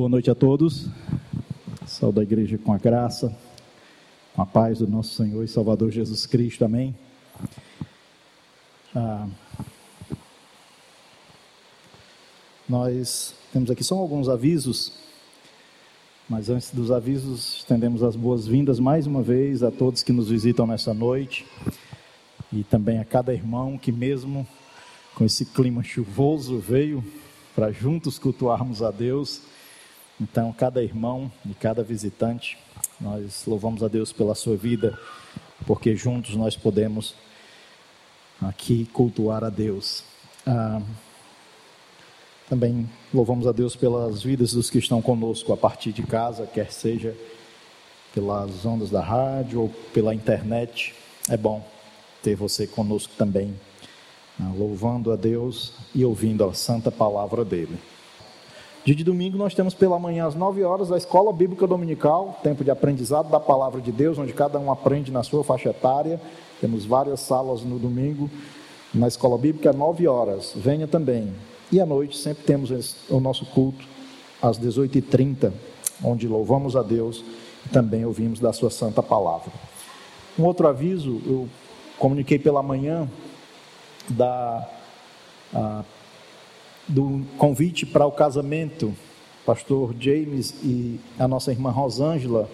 Boa noite a todos. Saúde a igreja com a graça, com a paz do nosso Senhor e Salvador Jesus Cristo. Amém. Ah, nós temos aqui só alguns avisos, mas antes dos avisos, estendemos as boas-vindas mais uma vez a todos que nos visitam nessa noite e também a cada irmão que, mesmo com esse clima chuvoso, veio para juntos cultuarmos a Deus. Então, cada irmão e cada visitante, nós louvamos a Deus pela sua vida, porque juntos nós podemos aqui cultuar a Deus. Ah, também louvamos a Deus pelas vidas dos que estão conosco a partir de casa, quer seja pelas ondas da rádio ou pela internet. É bom ter você conosco também né, louvando a Deus e ouvindo a santa palavra dele. Dia de domingo nós temos pela manhã às 9 horas a escola bíblica dominical, tempo de aprendizado da palavra de Deus, onde cada um aprende na sua faixa etária. Temos várias salas no domingo na escola bíblica às 9 horas. Venha também. E à noite sempre temos o nosso culto às 18h30, onde louvamos a Deus e também ouvimos da sua santa palavra. Um outro aviso, eu comuniquei pela manhã da, do convite para o casamento, pastor James e a nossa irmã Rosângela,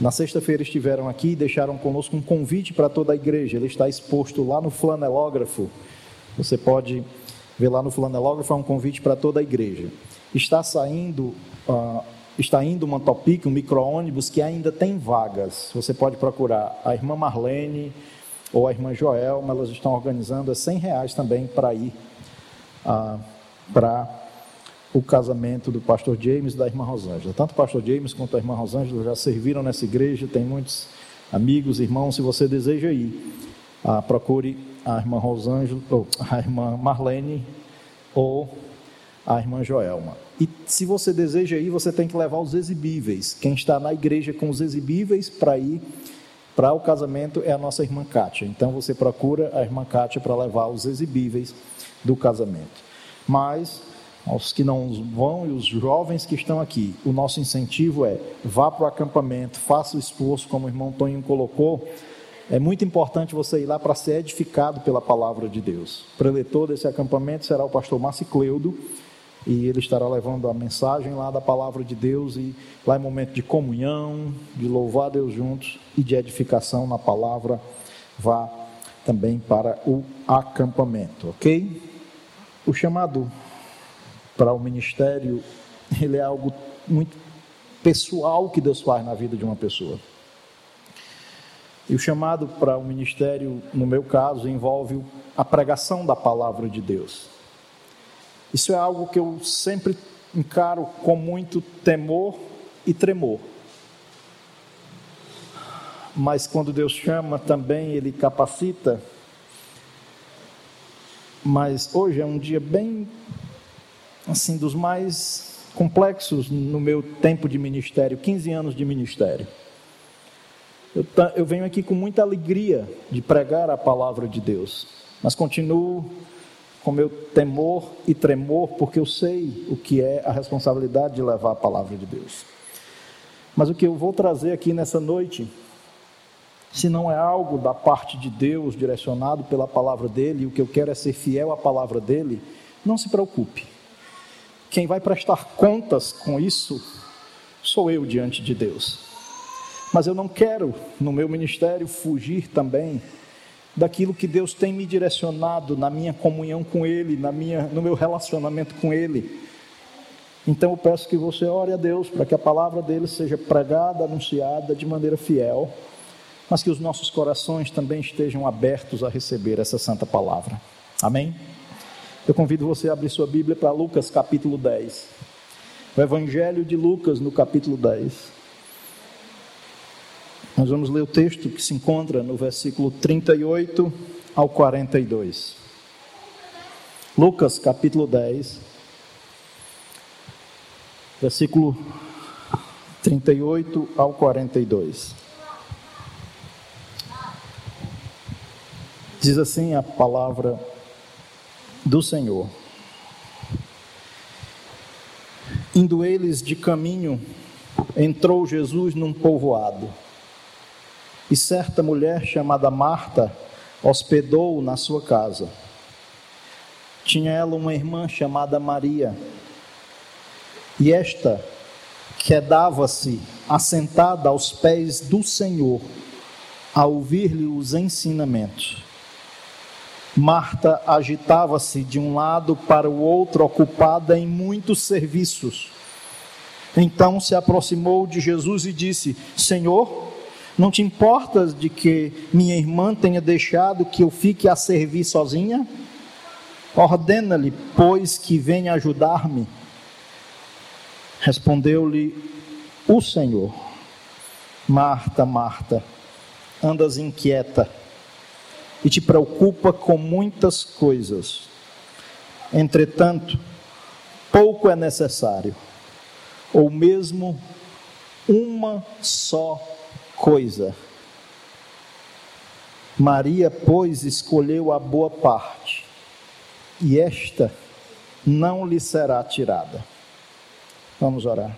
na sexta-feira estiveram aqui e deixaram conosco um convite para toda a igreja. Ele está exposto lá no flanelógrafo. Você pode ver lá no flanelógrafo, é um convite para toda a igreja. Está saindo, uh, está indo uma Topic, um micro-ônibus que ainda tem vagas. Você pode procurar a irmã Marlene, ou a irmã Joelma, elas estão organizando é 100 reais também para ir ah, para o casamento do pastor James e da irmã Rosângela. Tanto o pastor James quanto a irmã Rosângela já serviram nessa igreja, tem muitos amigos, irmãos, se você deseja ir, ah, procure a irmã Rosângela, ou a irmã Marlene ou a irmã Joelma. E se você deseja ir, você tem que levar os exibíveis. Quem está na igreja com os exibíveis para ir para o casamento é a nossa irmã Kátia. Então você procura a irmã Kátia para levar os exibíveis do casamento. Mas aos que não vão e os jovens que estão aqui, o nosso incentivo é vá para o acampamento, faça o esforço, como o irmão Tonho colocou. É muito importante você ir lá para ser edificado pela palavra de Deus. O preletor desse acampamento será o pastor Márcio Cleudo e ele estará levando a mensagem lá da palavra de Deus e lá é momento de comunhão, de louvar a Deus juntos e de edificação na palavra. Vá também para o acampamento, ok? O chamado para o ministério, ele é algo muito pessoal que Deus faz na vida de uma pessoa. E o chamado para o ministério, no meu caso, envolve a pregação da palavra de Deus. Isso é algo que eu sempre encaro com muito temor e tremor. Mas quando Deus chama também, Ele capacita. Mas hoje é um dia bem, assim, dos mais complexos no meu tempo de ministério 15 anos de ministério. Eu, eu venho aqui com muita alegria de pregar a palavra de Deus, mas continuo com meu temor e tremor, porque eu sei o que é a responsabilidade de levar a palavra de Deus. Mas o que eu vou trazer aqui nessa noite, se não é algo da parte de Deus, direcionado pela palavra dele, o que eu quero é ser fiel à palavra dele, não se preocupe. Quem vai prestar contas com isso sou eu diante de Deus. Mas eu não quero, no meu ministério, fugir também daquilo que Deus tem me direcionado na minha comunhão com Ele, na minha, no meu relacionamento com Ele. Então eu peço que você ore a Deus para que a palavra dele seja pregada, anunciada de maneira fiel, mas que os nossos corações também estejam abertos a receber essa santa palavra. Amém? Eu convido você a abrir sua Bíblia para Lucas capítulo 10. O Evangelho de Lucas no capítulo 10. Nós vamos ler o texto que se encontra no versículo 38 ao 42. Lucas capítulo 10, versículo 38 ao 42. Diz assim a palavra do Senhor. Indo eles de caminho, entrou Jesus num povoado. E certa mulher chamada Marta hospedou-o na sua casa. Tinha ela uma irmã chamada Maria. E esta quedava-se assentada aos pés do Senhor, a ouvir-lhe os ensinamentos. Marta agitava-se de um lado para o outro, ocupada em muitos serviços. Então se aproximou de Jesus e disse: Senhor, não te importas de que minha irmã tenha deixado que eu fique a servir sozinha? Ordena-lhe, pois, que venha ajudar-me. Respondeu-lhe o Senhor: Marta, Marta, andas inquieta e te preocupa com muitas coisas. Entretanto, pouco é necessário, ou mesmo uma só coisa. Maria, pois, escolheu a boa parte, e esta não lhe será tirada. Vamos orar.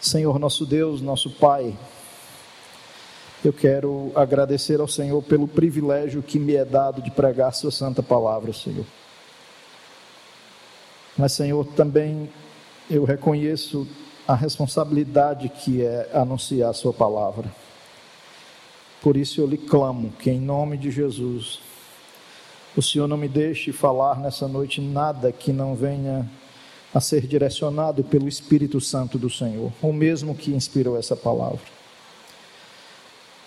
Senhor nosso Deus, nosso Pai, eu quero agradecer ao Senhor pelo privilégio que me é dado de pregar Sua Santa Palavra, Senhor. Mas, Senhor, também eu reconheço a responsabilidade que é anunciar Sua palavra. Por isso eu lhe clamo que, em nome de Jesus, o Senhor não me deixe falar nessa noite nada que não venha a ser direcionado pelo Espírito Santo do Senhor, o mesmo que inspirou essa palavra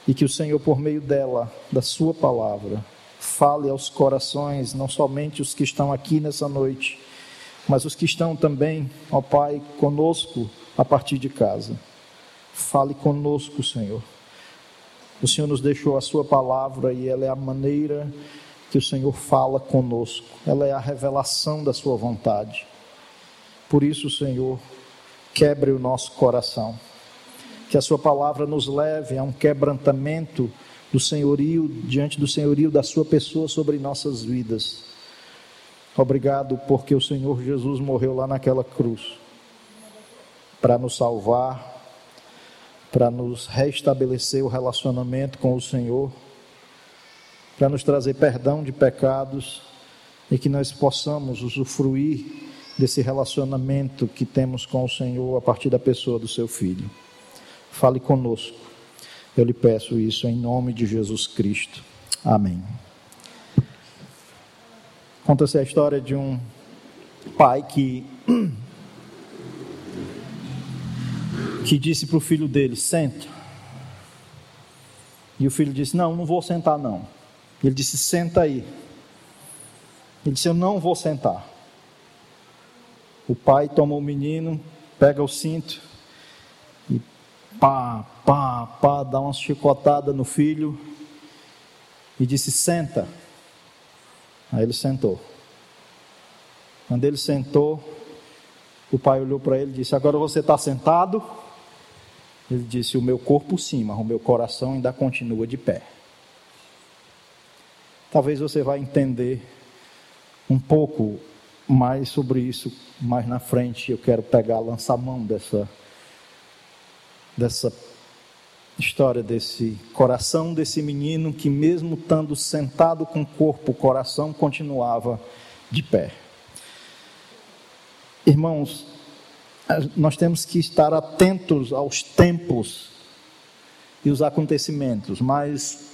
e que o Senhor, por meio dela, da Sua palavra, fale aos corações, não somente os que estão aqui nessa noite, mas os que estão também, ó Pai, conosco a partir de casa. Fale conosco, Senhor. O Senhor nos deixou a Sua palavra e ela é a maneira que o Senhor fala conosco, ela é a revelação da Sua vontade. Por isso, Senhor, quebre o nosso coração que a Sua palavra nos leve a um quebrantamento do senhorio, diante do senhorio da Sua pessoa sobre nossas vidas. Obrigado porque o Senhor Jesus morreu lá naquela cruz para nos salvar, para nos restabelecer o relacionamento com o Senhor, para nos trazer perdão de pecados e que nós possamos usufruir desse relacionamento que temos com o Senhor a partir da pessoa do seu Filho. Fale conosco. Eu lhe peço isso em nome de Jesus Cristo. Amém. Conta-se a história de um pai que que disse para o filho dele: senta. E o filho disse: Não, não vou sentar, não. Ele disse: Senta aí. Ele disse: Eu não vou sentar. O pai toma o menino, pega o cinto pá, pá, pá, dá uma chicotada no filho e disse: Senta. Aí ele sentou. Quando ele sentou, o pai olhou para ele e disse: Agora você está sentado? Ele disse: O meu corpo sim, mas o meu coração ainda continua de pé. Talvez você vá entender um pouco mais sobre isso mais na frente. Eu quero pegar, lançar mão dessa dessa história desse coração desse menino que, mesmo estando sentado com o corpo, o coração continuava de pé. Irmãos, nós temos que estar atentos aos tempos e os acontecimentos, mas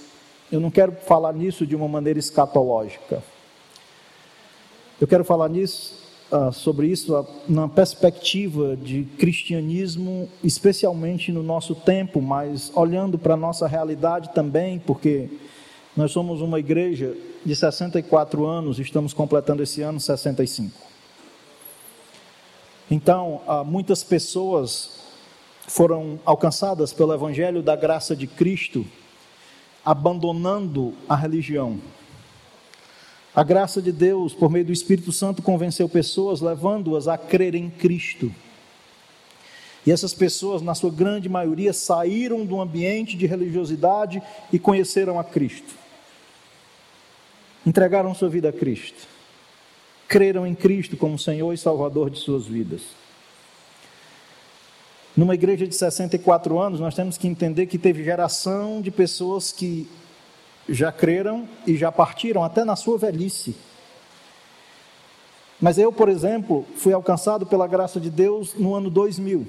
eu não quero falar nisso de uma maneira escatológica. Eu quero falar nisso uh, sobre isso uh, na perspectiva de cristianismo, especialmente no nosso tempo, mas olhando para a nossa realidade também, porque nós somos uma igreja de 64 anos, estamos completando esse ano 65. Então, uh, muitas pessoas foram alcançadas pelo Evangelho da graça de Cristo, abandonando a religião a graça de Deus, por meio do Espírito Santo, convenceu pessoas, levando-as a crer em Cristo. E essas pessoas, na sua grande maioria, saíram do ambiente de religiosidade e conheceram a Cristo. Entregaram sua vida a Cristo. creram em Cristo como Senhor e Salvador de suas vidas. Numa igreja de 64 anos, nós temos que entender que teve geração de pessoas que já creram e já partiram até na sua velhice. Mas eu, por exemplo, fui alcançado pela graça de Deus no ano 2000.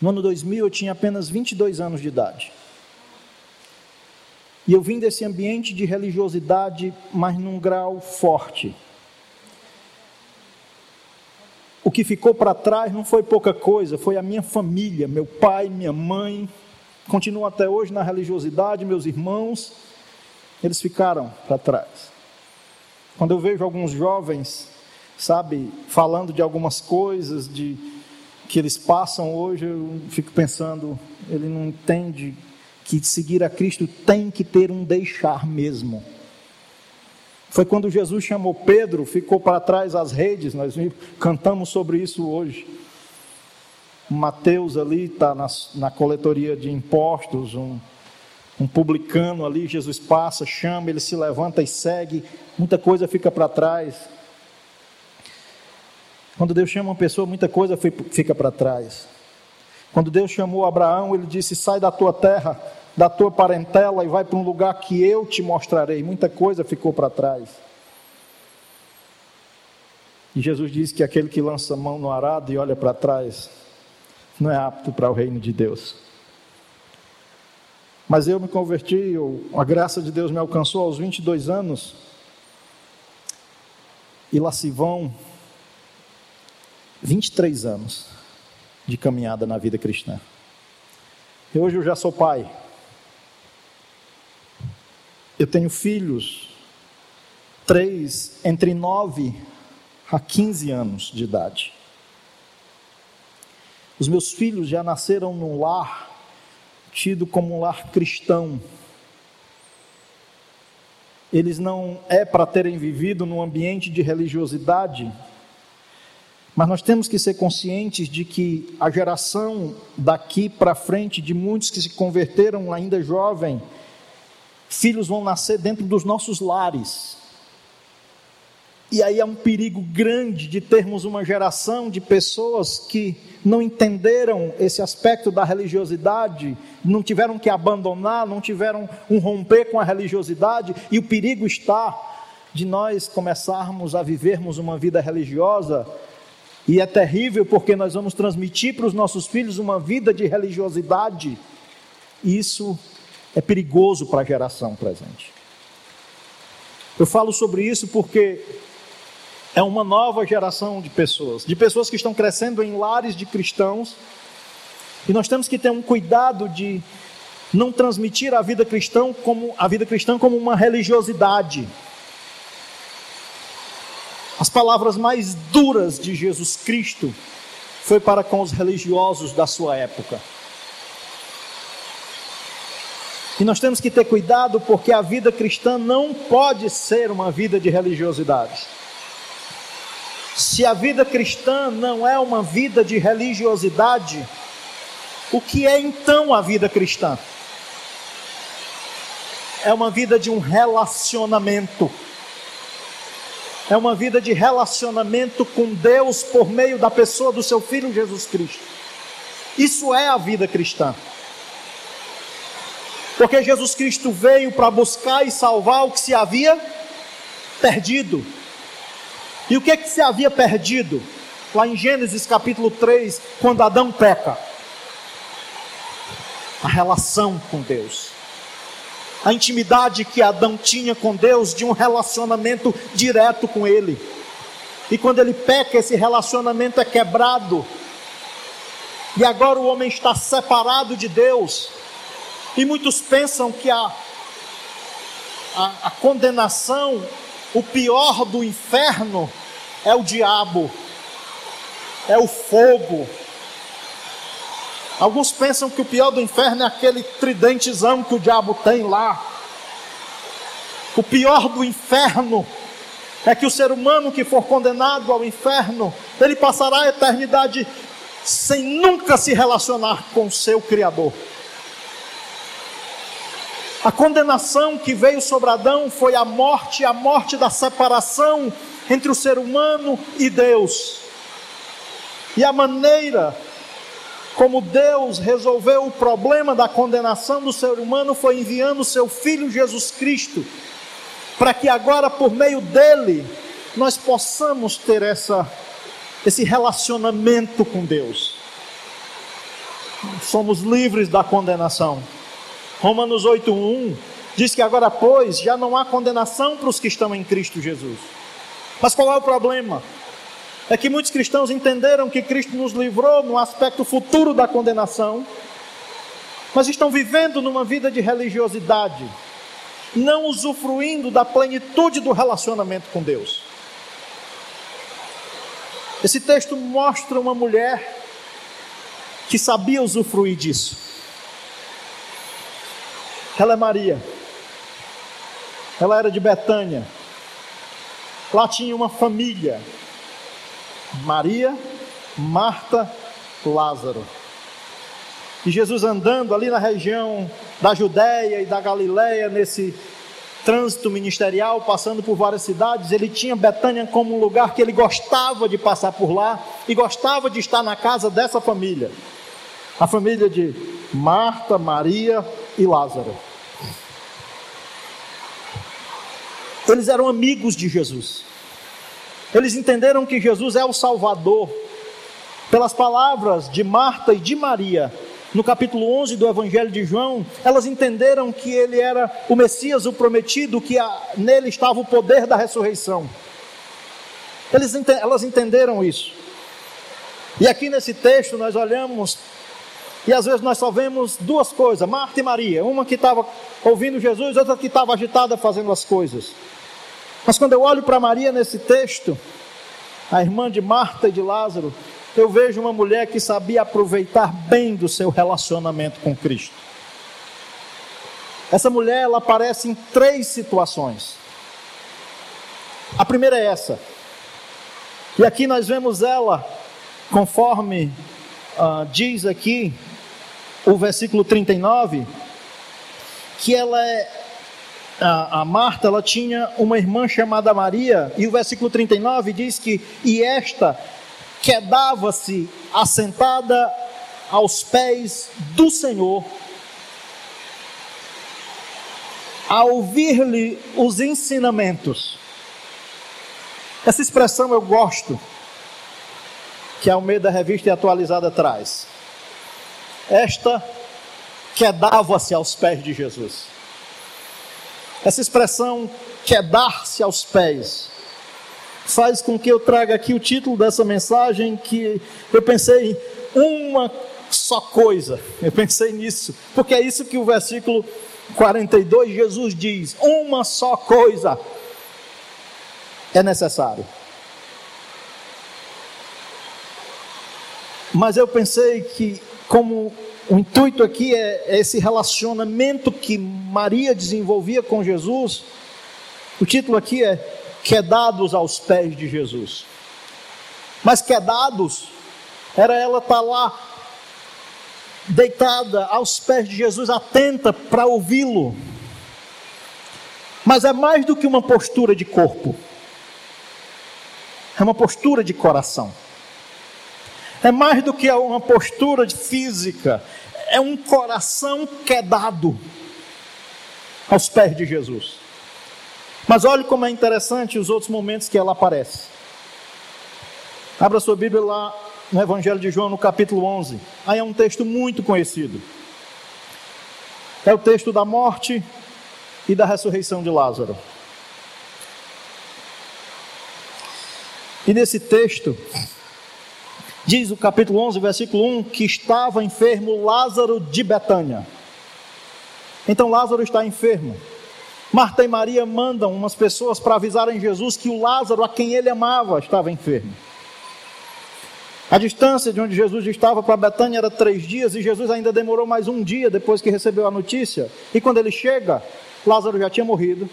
No ano 2000 eu tinha apenas 22 anos de idade. E eu vim desse ambiente de religiosidade, mas num grau forte. O que ficou para trás não foi pouca coisa, foi a minha família, meu pai, minha mãe, continuam até hoje na religiosidade, meus irmãos, eles ficaram para trás. Quando eu vejo alguns jovens, sabe, falando de algumas coisas de que eles passam hoje, eu fico pensando, ele não entende que seguir a Cristo tem que ter um deixar mesmo. Foi quando Jesus chamou Pedro, ficou para trás as redes, nós cantamos sobre isso hoje. Mateus ali está na, na coletoria de impostos, um, um publicano ali, Jesus passa, chama, ele se levanta e segue, muita coisa fica para trás. Quando Deus chama uma pessoa, muita coisa fica para trás. Quando Deus chamou Abraão, ele disse: Sai da tua terra, da tua parentela e vai para um lugar que eu te mostrarei. Muita coisa ficou para trás. E Jesus diz que aquele que lança a mão no arado e olha para trás não é apto para o reino de Deus. Mas eu me converti, a graça de Deus me alcançou aos 22 anos. E lá se vão 23 anos de caminhada na vida cristã. E hoje eu já sou pai. Eu tenho filhos, três, entre 9 a 15 anos de idade. Os meus filhos já nasceram num lar tido como um lar cristão. Eles não é para terem vivido num ambiente de religiosidade, mas nós temos que ser conscientes de que a geração daqui para frente, de muitos que se converteram ainda jovem, filhos vão nascer dentro dos nossos lares. E aí há um perigo grande de termos uma geração de pessoas que não entenderam esse aspecto da religiosidade, não tiveram que abandonar, não tiveram um romper com a religiosidade, e o perigo está de nós começarmos a vivermos uma vida religiosa, e é terrível porque nós vamos transmitir para os nossos filhos uma vida de religiosidade, isso é perigoso para a geração presente. Eu falo sobre isso porque é uma nova geração de pessoas, de pessoas que estão crescendo em lares de cristãos, e nós temos que ter um cuidado de não transmitir a vida cristã como a vida cristã como uma religiosidade. As palavras mais duras de Jesus Cristo foi para com os religiosos da sua época. E nós temos que ter cuidado porque a vida cristã não pode ser uma vida de religiosidade. Se a vida cristã não é uma vida de religiosidade, o que é então a vida cristã? É uma vida de um relacionamento. É uma vida de relacionamento com Deus por meio da pessoa do seu Filho Jesus Cristo. Isso é a vida cristã. Porque Jesus Cristo veio para buscar e salvar o que se havia perdido. E o que, é que se havia perdido? Lá em Gênesis capítulo 3, quando Adão peca. A relação com Deus. A intimidade que Adão tinha com Deus, de um relacionamento direto com Ele. E quando ele peca, esse relacionamento é quebrado. E agora o homem está separado de Deus e muitos pensam que a, a, a condenação, o pior do inferno, é o diabo, é o fogo. Alguns pensam que o pior do inferno é aquele tridentezão que o diabo tem lá. O pior do inferno é que o ser humano que for condenado ao inferno, ele passará a eternidade sem nunca se relacionar com o seu Criador. A condenação que veio sobre Adão foi a morte, a morte da separação entre o ser humano e Deus. E a maneira como Deus resolveu o problema da condenação do ser humano foi enviando seu filho Jesus Cristo, para que agora por meio dele nós possamos ter essa esse relacionamento com Deus. Somos livres da condenação. Romanos 8:1 diz que agora, pois, já não há condenação para os que estão em Cristo Jesus. Mas qual é o problema? É que muitos cristãos entenderam que Cristo nos livrou no aspecto futuro da condenação, mas estão vivendo numa vida de religiosidade, não usufruindo da plenitude do relacionamento com Deus. Esse texto mostra uma mulher que sabia usufruir disso. Ela é Maria. Ela era de Betânia. Lá tinha uma família. Maria, Marta, Lázaro. E Jesus andando ali na região da Judéia e da Galiléia nesse trânsito ministerial, passando por várias cidades, ele tinha Betânia como um lugar que ele gostava de passar por lá e gostava de estar na casa dessa família. A família de Marta, Maria e Lázaro. Eles eram amigos de Jesus. Eles entenderam que Jesus é o Salvador. Pelas palavras de Marta e de Maria, no capítulo 11 do Evangelho de João, elas entenderam que ele era o Messias, o prometido, que a, nele estava o poder da ressurreição. Eles, elas entenderam isso. E aqui nesse texto nós olhamos e às vezes nós só vemos duas coisas: Marta e Maria, uma que estava ouvindo Jesus, outra que estava agitada fazendo as coisas. Mas quando eu olho para Maria nesse texto, a irmã de Marta e de Lázaro, eu vejo uma mulher que sabia aproveitar bem do seu relacionamento com Cristo. Essa mulher, ela aparece em três situações. A primeira é essa. E aqui nós vemos ela, conforme uh, diz aqui o versículo 39, que ela é a, a, Marta, ela tinha uma irmã chamada Maria, e o versículo 39 diz que, e esta quedava-se assentada aos pés do Senhor, a ouvir-lhe os ensinamentos. Essa expressão eu gosto, que a Almeida Revista e Atualizada traz. Esta quedava-se aos pés de Jesus. Essa expressão quedar-se aos pés faz com que eu traga aqui o título dessa mensagem que eu pensei uma só coisa. Eu pensei nisso, porque é isso que o versículo 42 Jesus diz: uma só coisa é necessário. Mas eu pensei que, como o intuito aqui é esse relacionamento que Maria desenvolvia com Jesus, o título aqui é quedados aos pés de Jesus. Mas quedados era ela estar tá lá deitada aos pés de Jesus, atenta para ouvi-lo. Mas é mais do que uma postura de corpo. É uma postura de coração. É mais do que uma postura física. É um coração quedado aos pés de Jesus. Mas olhe como é interessante os outros momentos que ela aparece. Abra sua Bíblia lá no Evangelho de João, no capítulo 11. Aí é um texto muito conhecido. É o texto da morte e da ressurreição de Lázaro. E nesse texto, diz o capítulo 11, versículo 1, que estava enfermo Lázaro de Betânia. Então Lázaro está enfermo. Marta e Maria mandam umas pessoas para avisarem Jesus que o Lázaro, a quem ele amava, estava enfermo. A distância de onde Jesus estava para Betânia era três dias e Jesus ainda demorou mais um dia depois que recebeu a notícia. E quando ele chega, Lázaro já tinha morrido,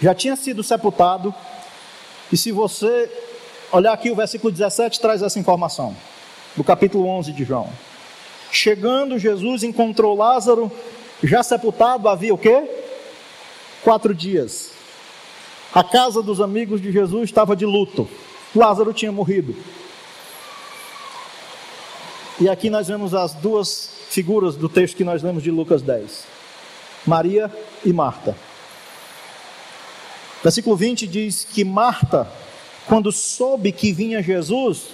já tinha sido sepultado. E se você olhar aqui, o versículo 17 traz essa informação, do capítulo 11 de João. Chegando, Jesus encontrou Lázaro já sepultado havia o quê? quatro dias. A casa dos amigos de Jesus estava de luto. Lázaro tinha morrido. E aqui nós vemos as duas figuras do texto que nós lemos de Lucas 10: Maria e Marta. Versículo 20 diz que Marta, quando soube que vinha Jesus,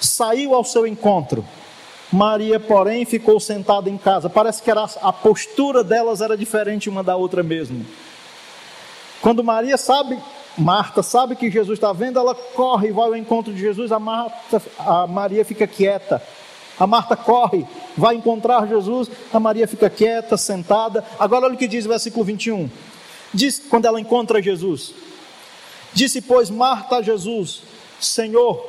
saiu ao seu encontro. Maria, porém, ficou sentada em casa. Parece que era, a postura delas era diferente uma da outra mesmo. Quando Maria sabe, Marta sabe que Jesus está vendo, ela corre e vai ao encontro de Jesus. A, Marta, a Maria fica quieta. A Marta corre, vai encontrar Jesus. A Maria fica quieta, sentada. Agora olha o que diz o versículo 21. Diz quando ela encontra Jesus: Disse, pois, Marta a Jesus: Senhor,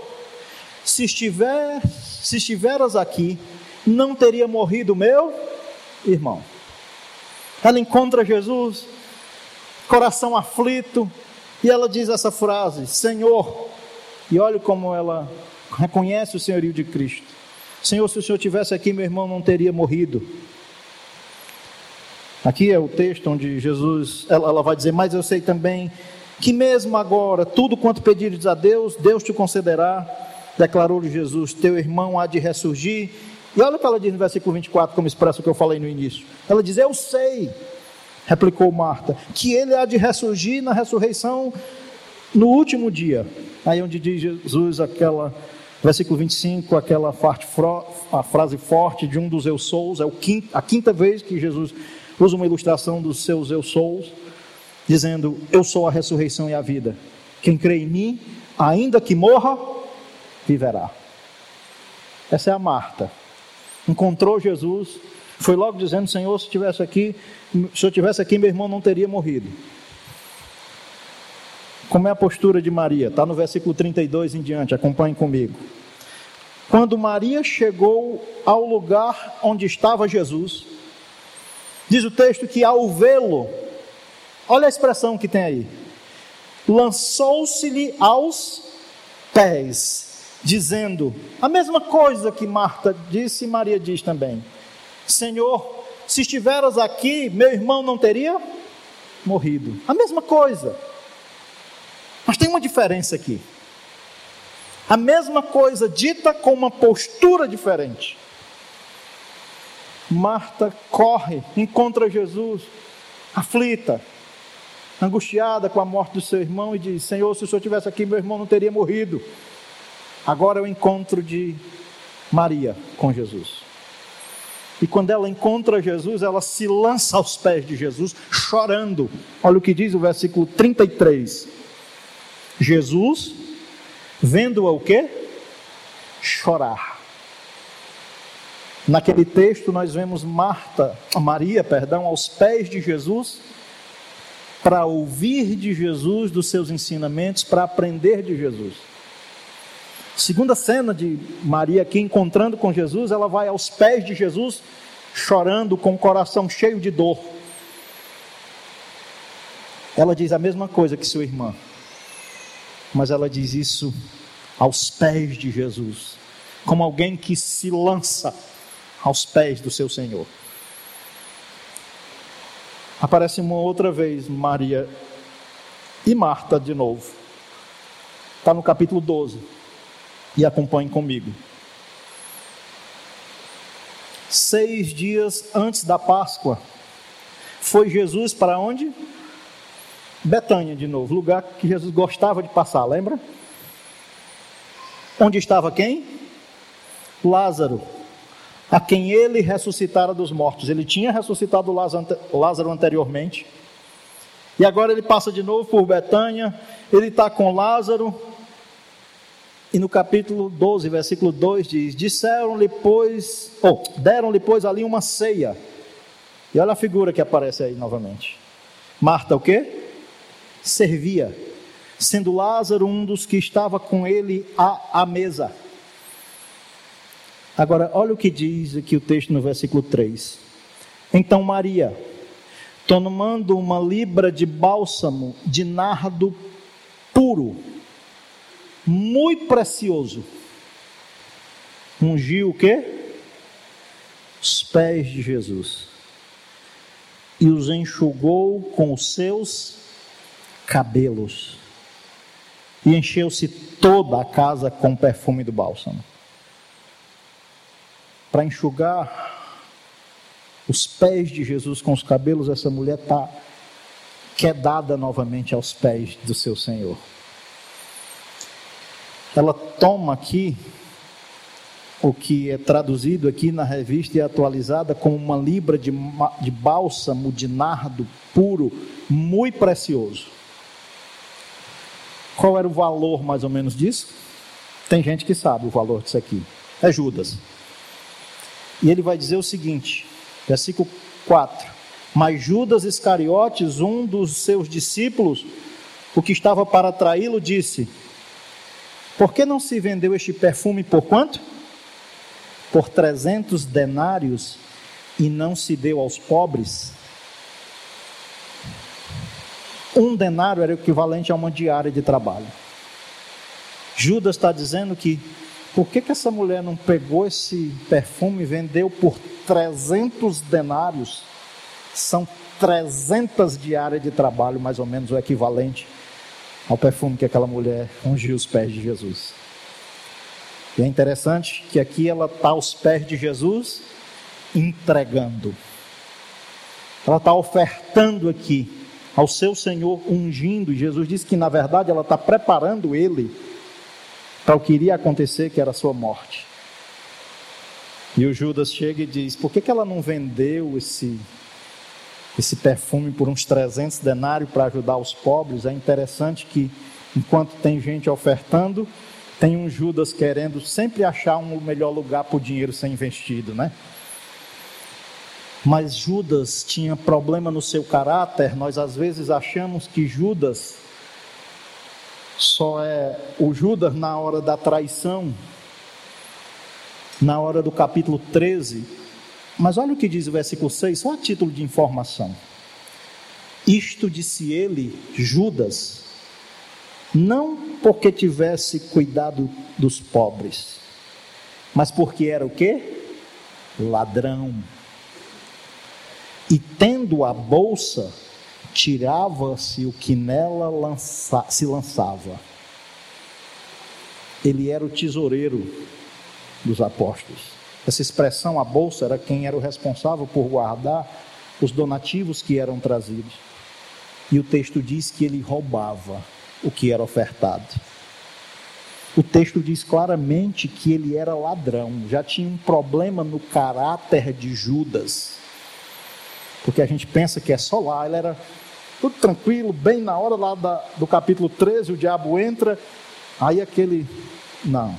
se estiver, se estiveras aqui, não teria morrido meu irmão. Ela encontra Jesus, coração aflito, e ela diz essa frase: Senhor, e olha como ela reconhece o senhorio de Cristo. Senhor, se o Senhor tivesse aqui, meu irmão não teria morrido. Aqui é o texto onde Jesus, ela, ela vai dizer, mas eu sei também que mesmo agora, tudo quanto pedires a Deus, Deus te concederá. Declarou-lhe Jesus: Teu irmão há de ressurgir. E olha o que ela diz no versículo 24, como expressa o que eu falei no início. Ela diz: Eu sei, replicou Marta, que ele há de ressurgir na ressurreição no último dia. Aí onde diz Jesus aquela versículo 25, aquela a frase forte de um dos eu sous, é a quinta vez que Jesus usa uma ilustração dos seus eu sous dizendo: Eu sou a ressurreição e a vida. Quem crê em mim, ainda que morra, viverá. Essa é a Marta. Encontrou Jesus, foi logo dizendo: Senhor, se tivesse aqui, se eu tivesse aqui, meu irmão não teria morrido. Como é a postura de Maria? Está no versículo 32 em diante, acompanhe comigo. Quando Maria chegou ao lugar onde estava Jesus, diz o texto que ao vê-lo, Olha a expressão que tem aí. Lançou-se-lhe aos pés, dizendo a mesma coisa que Marta disse e Maria diz também: Senhor, se estiveras aqui, meu irmão não teria morrido. A mesma coisa. Mas tem uma diferença aqui. A mesma coisa dita com uma postura diferente. Marta corre, encontra Jesus, aflita, angustiada com a morte do seu irmão, e diz: Senhor, se o senhor estivesse aqui, meu irmão não teria morrido. Agora é o encontro de Maria com Jesus. E quando ela encontra Jesus, ela se lança aos pés de Jesus, chorando. Olha o que diz o versículo 33. Jesus, vendo-a o quê? Chorar. Naquele texto nós vemos Marta, Maria, perdão, aos pés de Jesus, para ouvir de Jesus, dos seus ensinamentos, para aprender de Jesus. Segunda cena de Maria aqui encontrando com Jesus, ela vai aos pés de Jesus, chorando, com o coração cheio de dor. Ela diz a mesma coisa que sua irmã, mas ela diz isso aos pés de Jesus, como alguém que se lança aos pés do seu Senhor. Aparece uma outra vez Maria e Marta de novo. Está no capítulo 12. E acompanhe comigo. Seis dias antes da Páscoa, foi Jesus para onde? Betânia de novo, lugar que Jesus gostava de passar, lembra? Onde estava quem? Lázaro, a quem ele ressuscitara dos mortos. Ele tinha ressuscitado Lázaro anteriormente. E agora ele passa de novo por Betânia. Ele está com Lázaro. E no capítulo 12, versículo 2 diz: Disseram-lhe, pois, ou oh, deram-lhe, pois, ali uma ceia. E olha a figura que aparece aí novamente. Marta, o quê? Servia, sendo Lázaro um dos que estava com ele à, à mesa. Agora, olha o que diz aqui o texto no versículo 3. Então Maria, tomando uma libra de bálsamo de nardo puro, muito precioso, ungiu o quê? Os pés de Jesus. E os enxugou com os seus cabelos e encheu-se toda a casa com o perfume do bálsamo. Para enxugar os pés de Jesus com os cabelos, essa mulher está quedada novamente aos pés do seu Senhor. Ela toma aqui o que é traduzido aqui na revista e atualizada como uma libra de, de bálsamo de nardo puro, muito precioso. Qual era o valor mais ou menos disso? Tem gente que sabe o valor disso aqui. É Judas. E ele vai dizer o seguinte: Versículo 4. Mas Judas Iscariotes, um dos seus discípulos, o que estava para traí-lo, disse: Por que não se vendeu este perfume por quanto? Por trezentos denários e não se deu aos pobres? Um denário era equivalente a uma diária de trabalho. Judas está dizendo que por que, que essa mulher não pegou esse perfume e vendeu por 300 denários? São 300 diárias de trabalho, mais ou menos o equivalente ao perfume que aquela mulher ungiu os pés de Jesus. E é interessante que aqui ela está aos pés de Jesus entregando. Ela está ofertando aqui ao seu Senhor ungindo. Jesus disse que na verdade ela está preparando ele para o que iria acontecer, que era a sua morte. E o Judas chega e diz: Por que, que ela não vendeu esse, esse perfume por uns 300 denários para ajudar os pobres? É interessante que, enquanto tem gente ofertando, tem um Judas querendo sempre achar um melhor lugar para o dinheiro ser investido, né? Mas Judas tinha problema no seu caráter. Nós às vezes achamos que Judas só é o Judas na hora da traição, na hora do capítulo 13. Mas olha o que diz o versículo 6, só a título de informação. Isto disse ele, Judas, não porque tivesse cuidado dos pobres, mas porque era o que? Ladrão. E tendo a bolsa, tirava-se o que nela lança, se lançava. Ele era o tesoureiro dos apóstolos. Essa expressão, a bolsa, era quem era o responsável por guardar os donativos que eram trazidos. E o texto diz que ele roubava o que era ofertado. O texto diz claramente que ele era ladrão, já tinha um problema no caráter de Judas. Porque a gente pensa que é só lá, ele era tudo tranquilo, bem na hora lá da, do capítulo 13, o diabo entra, aí aquele. Não.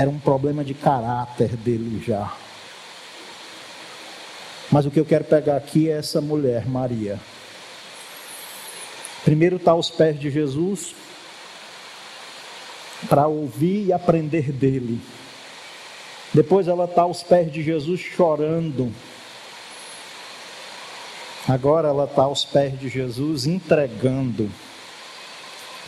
Era um problema de caráter dele já. Mas o que eu quero pegar aqui é essa mulher, Maria. Primeiro está aos pés de Jesus, para ouvir e aprender dele. Depois ela está aos pés de Jesus chorando Agora ela está aos pés de Jesus entregando.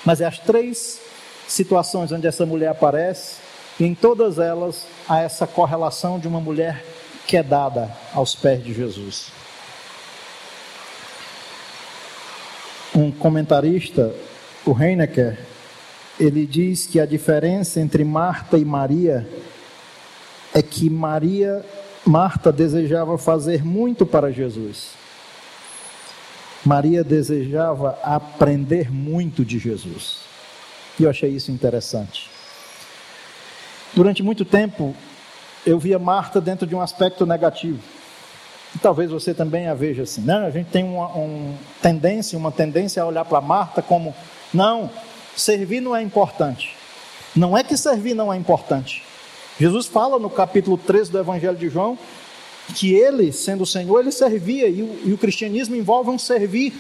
Mas é as três situações onde essa mulher aparece, e em todas elas há essa correlação de uma mulher que é dada aos pés de Jesus. Um comentarista, o Heinecker, ele diz que a diferença entre Marta e Maria é que Maria, Marta desejava fazer muito para Jesus Maria desejava aprender muito de Jesus. E eu achei isso interessante. Durante muito tempo, eu via Marta dentro de um aspecto negativo. E talvez você também a veja assim. Né? A gente tem uma, uma tendência, uma tendência a olhar para Marta como não, servir não é importante. Não é que servir não é importante. Jesus fala no capítulo 13 do Evangelho de João que ele, sendo o Senhor, ele servia, e o, e o cristianismo envolve um servir.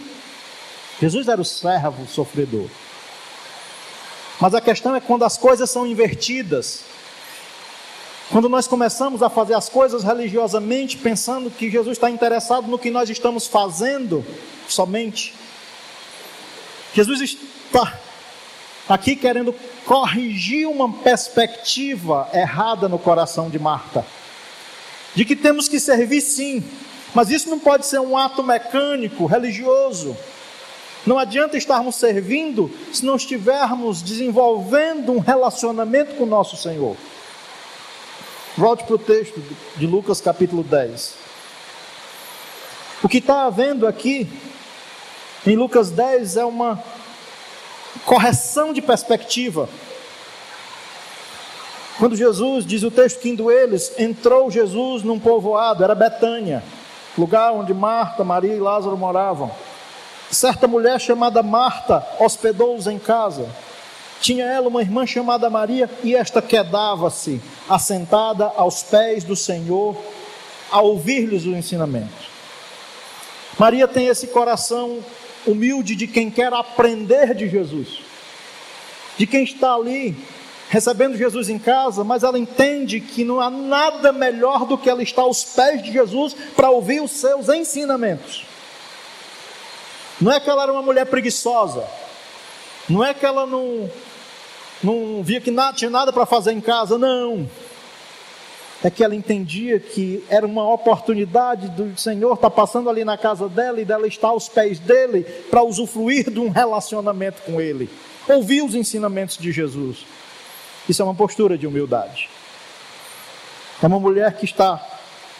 Jesus era o servo sofredor. Mas a questão é quando as coisas são invertidas. Quando nós começamos a fazer as coisas religiosamente, pensando que Jesus está interessado no que nós estamos fazendo somente. Jesus está aqui querendo corrigir uma perspectiva errada no coração de Marta de que temos que servir sim, Mas isso não pode ser um ato mecânico, religioso. Não adianta estarmos servindo se não estivermos desenvolvendo um relacionamento com o nosso Senhor. Volte para o texto de Lucas capítulo 10. O que está havendo aqui em Lucas 10 é uma correção de perspectiva. Quando Jesus, diz o texto que indo eles, entrou Jesus num povoado, era Betânia, lugar onde Marta, Maria e Lázaro moravam. Certa mulher chamada Marta hospedou-os em casa. Tinha ela uma irmã chamada Maria e esta quedava-se, assentada aos pés do Senhor, a ouvir-lhes o ensinamento. Maria tem esse coração humilde de quem quer aprender de Jesus, de quem está ali recebendo Jesus em casa, mas ela entende que não há nada melhor do que ela estar aos pés de Jesus para ouvir os seus ensinamentos. Não é que ela era uma mulher preguiçosa, não é que ela não, não via que nada, tinha nada para fazer em casa, não. É que ela entendia que era uma oportunidade do Senhor estar passando ali na casa dela e dela estar aos pés dele para usufruir de um relacionamento com ele, ouvir os ensinamentos de Jesus. Isso é uma postura de humildade. É uma mulher que está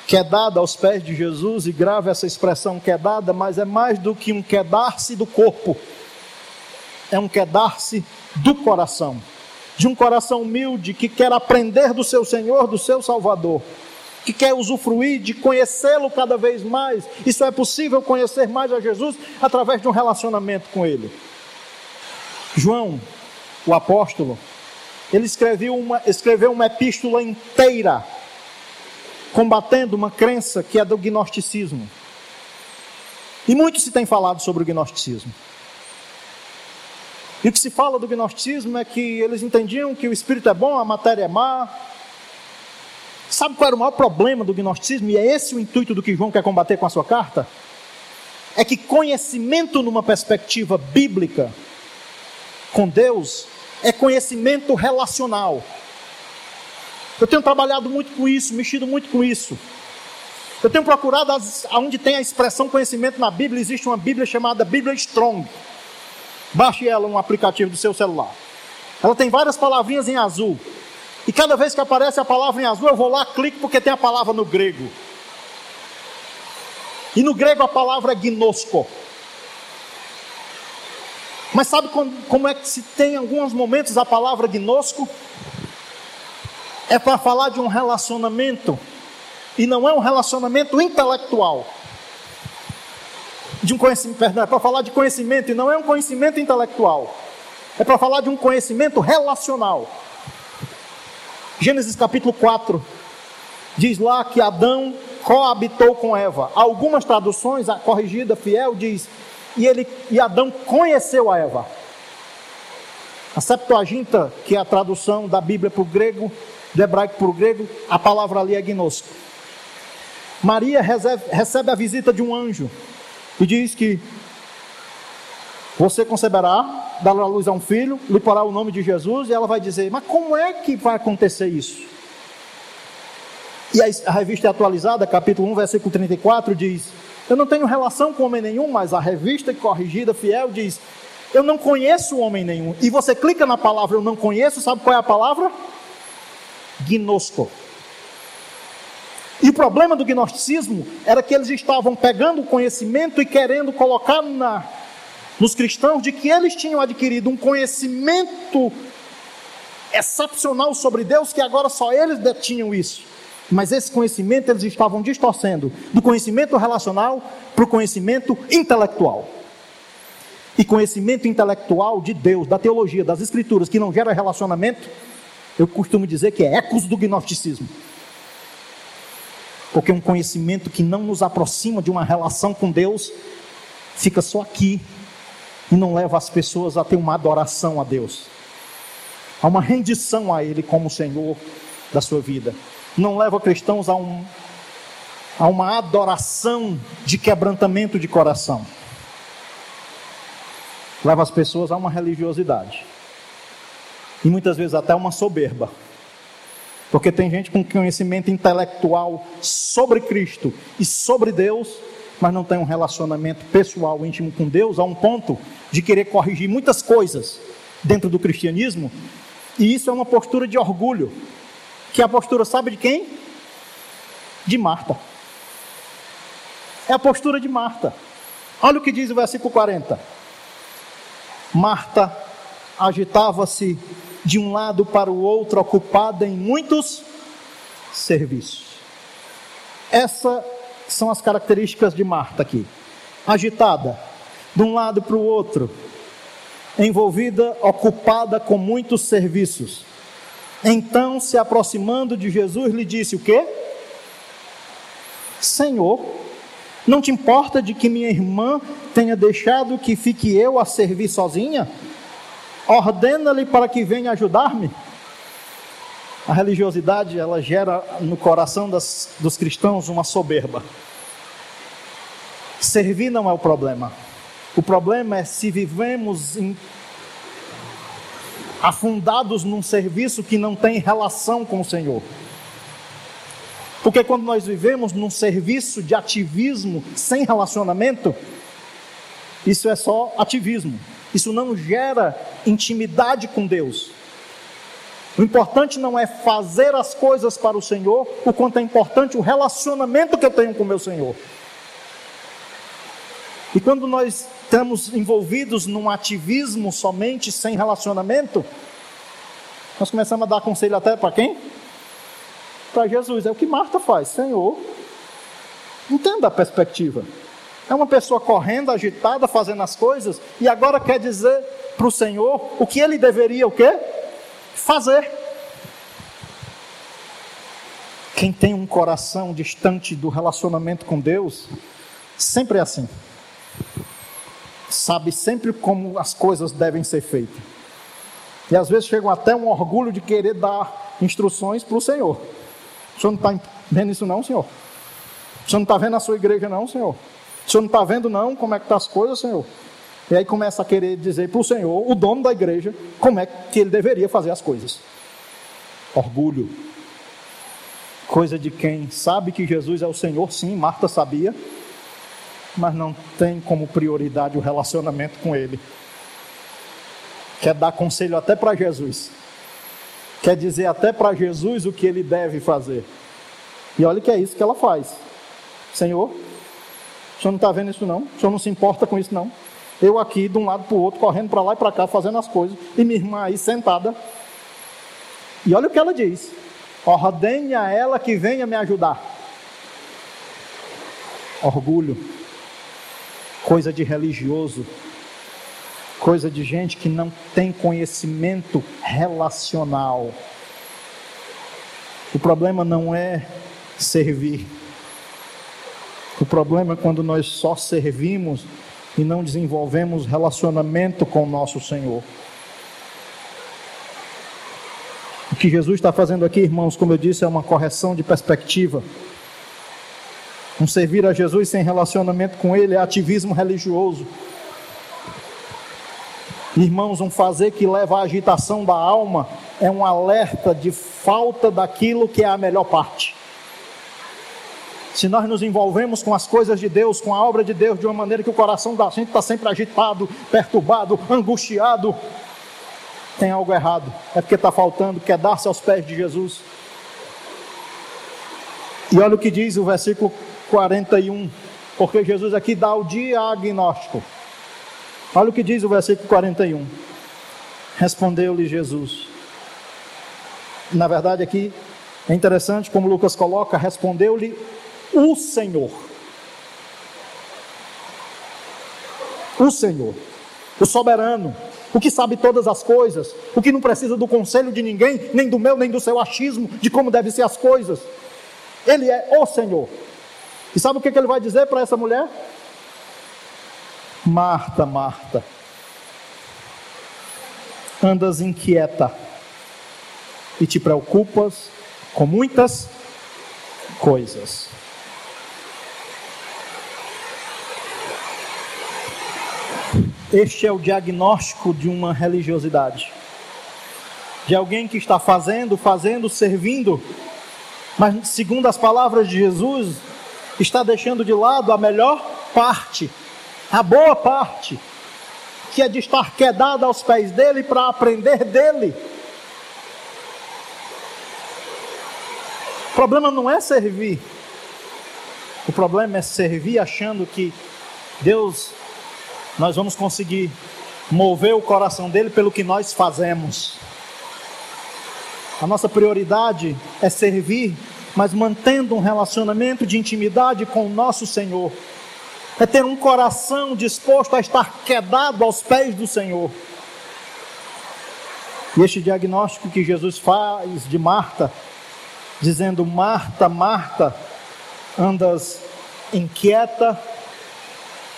quedada aos pés de Jesus, e grave essa expressão quedada, mas é mais do que um quedar-se do corpo, é um quedar-se do coração, de um coração humilde que quer aprender do seu Senhor, do seu Salvador, que quer usufruir de conhecê-lo cada vez mais. Isso é possível conhecer mais a Jesus através de um relacionamento com Ele. João, o apóstolo, ele escreveu uma, escreveu uma epístola inteira combatendo uma crença que é do gnosticismo. E muito se tem falado sobre o gnosticismo. E o que se fala do gnosticismo é que eles entendiam que o espírito é bom, a matéria é má. Sabe qual era o maior problema do gnosticismo? E é esse o intuito do que João quer combater com a sua carta? É que conhecimento numa perspectiva bíblica com Deus é conhecimento relacional. Eu tenho trabalhado muito com isso, mexido muito com isso. Eu tenho procurado as, onde tem a expressão conhecimento na Bíblia, existe uma Bíblia chamada Bíblia Strong. Baixe ela um aplicativo do seu celular. Ela tem várias palavrinhas em azul. E cada vez que aparece a palavra em azul, eu vou lá, clico porque tem a palavra no grego. E no grego a palavra é gnosco. Mas sabe como é que se tem em alguns momentos a palavra gnosco? É para falar de um relacionamento, e não é um relacionamento intelectual. De um conhecimento, perdão, é para falar de conhecimento, e não é um conhecimento intelectual. É para falar de um conhecimento relacional. Gênesis capítulo 4 diz lá que Adão coabitou com Eva. Algumas traduções, a corrigida fiel diz e, ele, e Adão conheceu a Eva. A Septuaginta, que é a tradução da Bíblia para o grego, do hebraico para o grego, a palavra ali é gnosco. Maria recebe, recebe a visita de um anjo e diz que você conceberá, dará luz a um filho, lhe porá o nome de Jesus, e ela vai dizer: Mas como é que vai acontecer isso? E a revista é atualizada, capítulo 1, versículo 34, diz: eu não tenho relação com homem nenhum, mas a revista corrigida fiel diz: Eu não conheço homem nenhum. E você clica na palavra eu não conheço, sabe qual é a palavra? Gnosco. E o problema do gnosticismo era que eles estavam pegando o conhecimento e querendo colocar na, nos cristãos de que eles tinham adquirido um conhecimento excepcional sobre Deus, que agora só eles detinham isso. Mas esse conhecimento eles estavam distorcendo do conhecimento relacional para o conhecimento intelectual. E conhecimento intelectual de Deus, da teologia, das escrituras, que não gera relacionamento, eu costumo dizer que é ecos do gnosticismo. Porque um conhecimento que não nos aproxima de uma relação com Deus, fica só aqui e não leva as pessoas a ter uma adoração a Deus, a uma rendição a Ele como Senhor da sua vida não leva cristãos a, um, a uma adoração de quebrantamento de coração. Leva as pessoas a uma religiosidade. E muitas vezes até uma soberba. Porque tem gente com conhecimento intelectual sobre Cristo e sobre Deus, mas não tem um relacionamento pessoal íntimo com Deus, a um ponto de querer corrigir muitas coisas dentro do cristianismo, e isso é uma postura de orgulho, que é a postura, sabe de quem? De Marta. É a postura de Marta. Olha o que diz o versículo 40. Marta agitava-se de um lado para o outro, ocupada em muitos serviços. Essas são as características de Marta aqui. Agitada, de um lado para o outro, envolvida, ocupada com muitos serviços. Então, se aproximando de Jesus, lhe disse: O quê? Senhor, não te importa de que minha irmã tenha deixado que fique eu a servir sozinha? Ordena-lhe para que venha ajudar-me. A religiosidade, ela gera no coração das, dos cristãos uma soberba. Servir não é o problema. O problema é se vivemos em, afundados num serviço que não tem relação com o Senhor. Porque quando nós vivemos num serviço de ativismo sem relacionamento, isso é só ativismo. Isso não gera intimidade com Deus. O importante não é fazer as coisas para o Senhor, o quanto é importante o relacionamento que eu tenho com o meu Senhor. E quando nós estamos envolvidos num ativismo somente sem relacionamento, nós começamos a dar conselho até para quem? Para Jesus. É o que Marta faz. Senhor, entenda a perspectiva. É uma pessoa correndo, agitada, fazendo as coisas, e agora quer dizer para o Senhor o que ele deveria o quê? Fazer. Quem tem um coração distante do relacionamento com Deus, sempre é assim. Sabe sempre como as coisas devem ser feitas. E às vezes chegam até um orgulho de querer dar instruções para o Senhor. O senhor não está vendo isso não, Senhor? O senhor não está vendo a sua igreja não, Senhor? O senhor não está vendo, não, como é que estão tá as coisas, Senhor? E aí começa a querer dizer para o Senhor, o dono da igreja, como é que ele deveria fazer as coisas. Orgulho. Coisa de quem sabe que Jesus é o Senhor, sim, Marta sabia, mas não tem como prioridade o relacionamento com Ele. Quer dar conselho até para Jesus. Quer dizer até para Jesus o que ele deve fazer. E olha que é isso que ela faz. Senhor, o senhor não está vendo isso não? O senhor não se importa com isso não? Eu aqui, de um lado para o outro, correndo para lá e para cá, fazendo as coisas, e minha irmã aí sentada. E olha o que ela diz: ordene a ela que venha me ajudar. Orgulho, coisa de religioso, coisa de gente que não tem conhecimento relacional. O problema não é servir. O problema é quando nós só servimos e não desenvolvemos relacionamento com o nosso Senhor. O que Jesus está fazendo aqui, irmãos, como eu disse, é uma correção de perspectiva. Um servir a Jesus sem relacionamento com Ele é ativismo religioso. Irmãos, um fazer que leva à agitação da alma é um alerta de falta daquilo que é a melhor parte se nós nos envolvemos com as coisas de Deus, com a obra de Deus, de uma maneira que o coração da gente está sempre agitado, perturbado, angustiado, tem algo errado. É porque está faltando, quer dar-se aos pés de Jesus. E olha o que diz o versículo 41, porque Jesus aqui dá o diagnóstico. Olha o que diz o versículo 41. Respondeu-lhe Jesus. Na verdade, aqui é interessante como Lucas coloca: respondeu-lhe o Senhor. O Senhor, o soberano, o que sabe todas as coisas, o que não precisa do conselho de ninguém, nem do meu, nem do seu achismo, de como devem ser as coisas. Ele é o Senhor. E sabe o que, que ele vai dizer para essa mulher? Marta, Marta, andas inquieta e te preocupas com muitas coisas. Este é o diagnóstico de uma religiosidade. de alguém que está fazendo, fazendo, servindo, mas segundo as palavras de Jesus, está deixando de lado a melhor parte, a boa parte, que é de estar quedado aos pés dele para aprender dele. O problema não é servir, o problema é servir achando que Deus, nós vamos conseguir mover o coração dele pelo que nós fazemos. A nossa prioridade é servir, mas mantendo um relacionamento de intimidade com o nosso Senhor. É ter um coração disposto a estar quedado aos pés do Senhor. E este diagnóstico que Jesus faz de Marta, dizendo: Marta, Marta, andas inquieta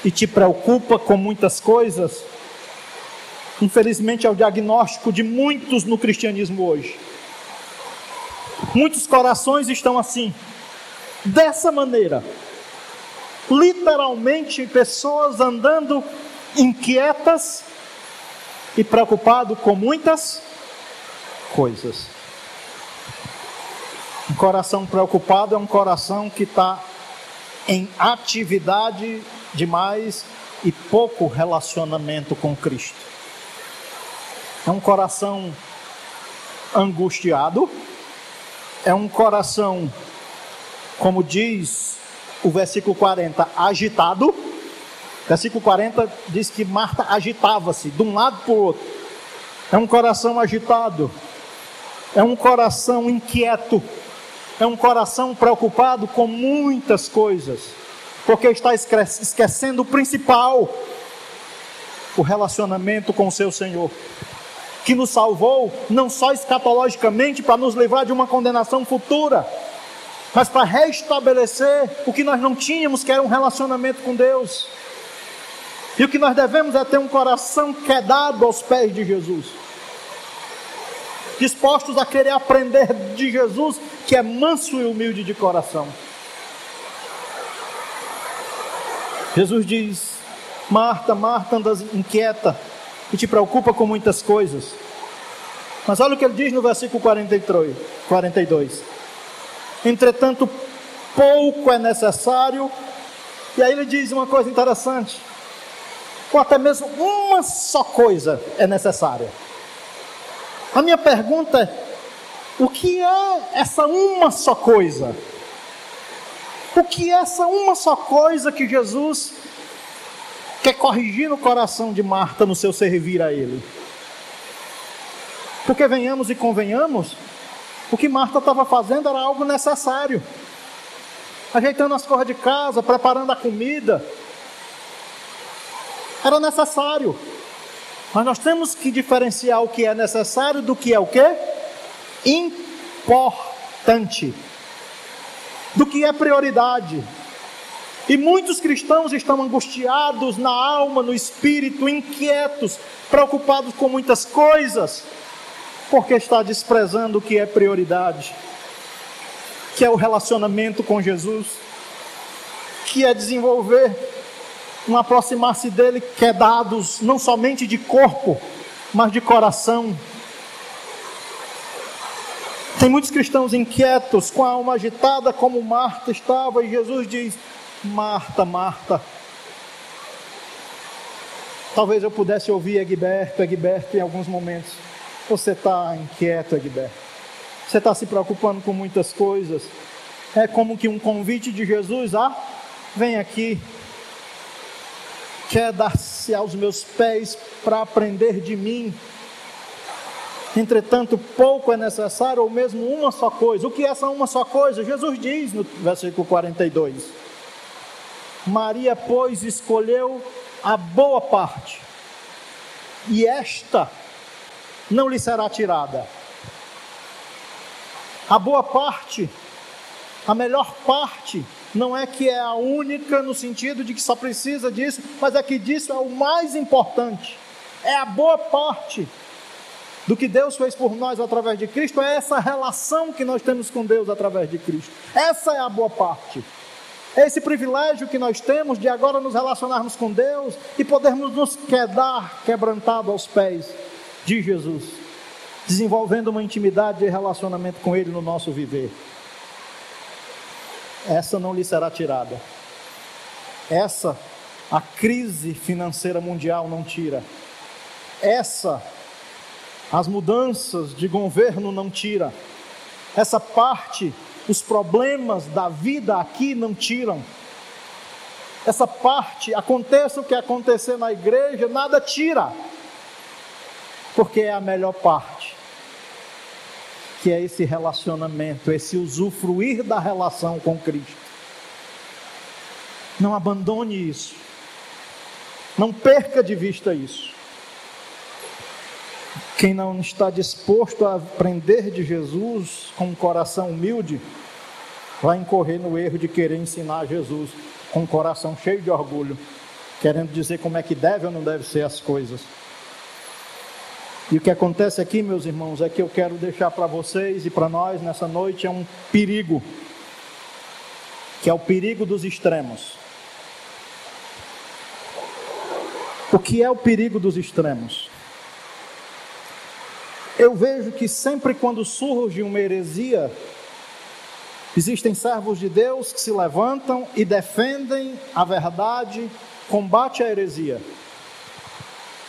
e te preocupa com muitas coisas, infelizmente é o diagnóstico de muitos no cristianismo hoje. Muitos corações estão assim, dessa maneira. Literalmente, pessoas andando inquietas e preocupadas com muitas coisas. Um coração preocupado é um coração que está em atividade demais e pouco relacionamento com Cristo. É um coração angustiado é um coração, como diz o versículo 40, agitado. Versículo 40 diz que Marta agitava-se de um lado para o outro. É um coração agitado, é um coração inquieto, é um coração preocupado com muitas coisas, porque está esquecendo o principal, o relacionamento com o seu Senhor que nos salvou, não só escatologicamente para nos livrar de uma condenação futura, mas para restabelecer o que nós não tínhamos, que era um relacionamento com Deus. E o que nós devemos é ter um coração quedado aos pés de Jesus, dispostos a querer aprender de Jesus, que é manso e humilde de coração. Jesus diz: Marta, Marta, andas inquieta que te preocupa com muitas coisas. Mas olha o que ele diz no versículo 43, 42. Entretanto, pouco é necessário. E aí ele diz uma coisa interessante. Ou até mesmo uma só coisa é necessária. A minha pergunta é: o que é essa uma só coisa? O que é essa uma só coisa que Jesus quer corrigir no coração de Marta no seu servir a Ele. Porque venhamos e convenhamos, o que Marta estava fazendo era algo necessário. Ajeitando as coisas de casa, preparando a comida. Era necessário. Mas nós temos que diferenciar o que é necessário do que é o que? Importante. Do que é prioridade. E muitos cristãos estão angustiados na alma, no espírito, inquietos, preocupados com muitas coisas, porque está desprezando o que é prioridade, que é o relacionamento com Jesus, que é desenvolver um aproximar-se dele quedados não somente de corpo, mas de coração. Tem muitos cristãos inquietos, com a alma agitada, como Marta estava, e Jesus diz: Marta, Marta. Talvez eu pudesse ouvir Egberto, Egberto em alguns momentos. Você está inquieto, Egberto. Você está se preocupando com muitas coisas. É como que um convite de Jesus: ah, vem aqui. Quer dar-se aos meus pés para aprender de mim. Entretanto, pouco é necessário, ou mesmo uma só coisa. O que é essa uma só coisa? Jesus diz no versículo 42. Maria, pois, escolheu a boa parte, e esta não lhe será tirada. A boa parte, a melhor parte, não é que é a única no sentido de que só precisa disso, mas é que disso é o mais importante. É a boa parte do que Deus fez por nós através de Cristo, é essa relação que nós temos com Deus através de Cristo. Essa é a boa parte. É esse privilégio que nós temos de agora nos relacionarmos com Deus e podermos nos quedar quebrantado aos pés de Jesus. desenvolvendo uma intimidade de relacionamento com Ele no nosso viver. Essa não lhe será tirada. Essa a crise financeira mundial não tira. Essa as mudanças de governo não tira. Essa parte, os problemas da vida aqui não tiram. Essa parte, aconteça o que acontecer na igreja, nada tira. Porque é a melhor parte. Que é esse relacionamento, esse usufruir da relação com Cristo. Não abandone isso. Não perca de vista isso. Quem não está disposto a aprender de Jesus com um coração humilde, vai incorrer no erro de querer ensinar Jesus com um coração cheio de orgulho, querendo dizer como é que deve ou não deve ser as coisas. E o que acontece aqui, meus irmãos, é que eu quero deixar para vocês e para nós nessa noite é um perigo, que é o perigo dos extremos. O que é o perigo dos extremos? Eu vejo que sempre quando surge uma heresia, existem servos de Deus que se levantam e defendem a verdade, combate a heresia.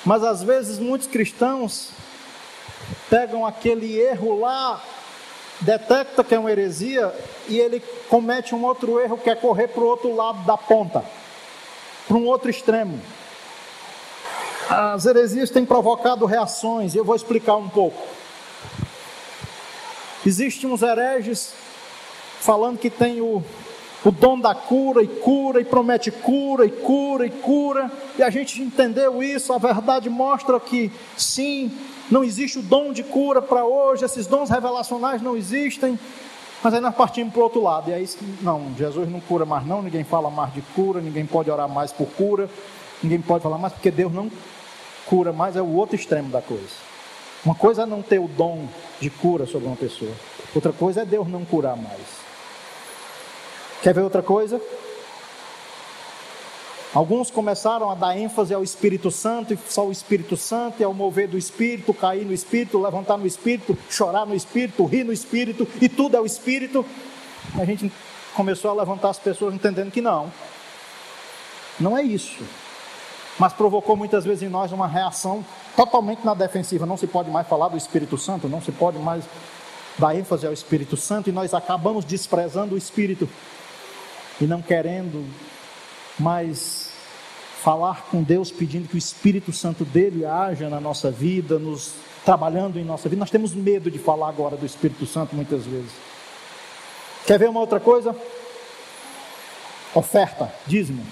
Mas às vezes muitos cristãos pegam aquele erro lá, detecta que é uma heresia e ele comete um outro erro que é correr para o outro lado da ponta, para um outro extremo. As heresias têm provocado reações, e eu vou explicar um pouco. Existem uns hereges falando que tem o, o dom da cura e cura, e promete cura e cura e cura, e a gente entendeu isso, a verdade mostra que sim, não existe o dom de cura para hoje, esses dons revelacionais não existem, mas aí nós partimos para o outro lado, e aí não, Jesus não cura mais não, ninguém fala mais de cura, ninguém pode orar mais por cura, ninguém pode falar mais porque Deus não cura mais é o outro extremo da coisa. Uma coisa é não ter o dom de cura sobre uma pessoa, outra coisa é Deus não curar mais. Quer ver outra coisa? Alguns começaram a dar ênfase ao Espírito Santo, e só o Espírito Santo, e ao mover do Espírito, cair no Espírito, levantar no Espírito, chorar no Espírito, rir no Espírito, e tudo é o Espírito. A gente começou a levantar as pessoas entendendo que não, não é isso mas provocou muitas vezes em nós uma reação totalmente na defensiva. Não se pode mais falar do Espírito Santo, não se pode mais dar ênfase ao Espírito Santo, e nós acabamos desprezando o Espírito e não querendo mais falar com Deus, pedindo que o Espírito Santo dele haja na nossa vida, nos trabalhando em nossa vida. Nós temos medo de falar agora do Espírito Santo muitas vezes. Quer ver uma outra coisa? Oferta, dízimo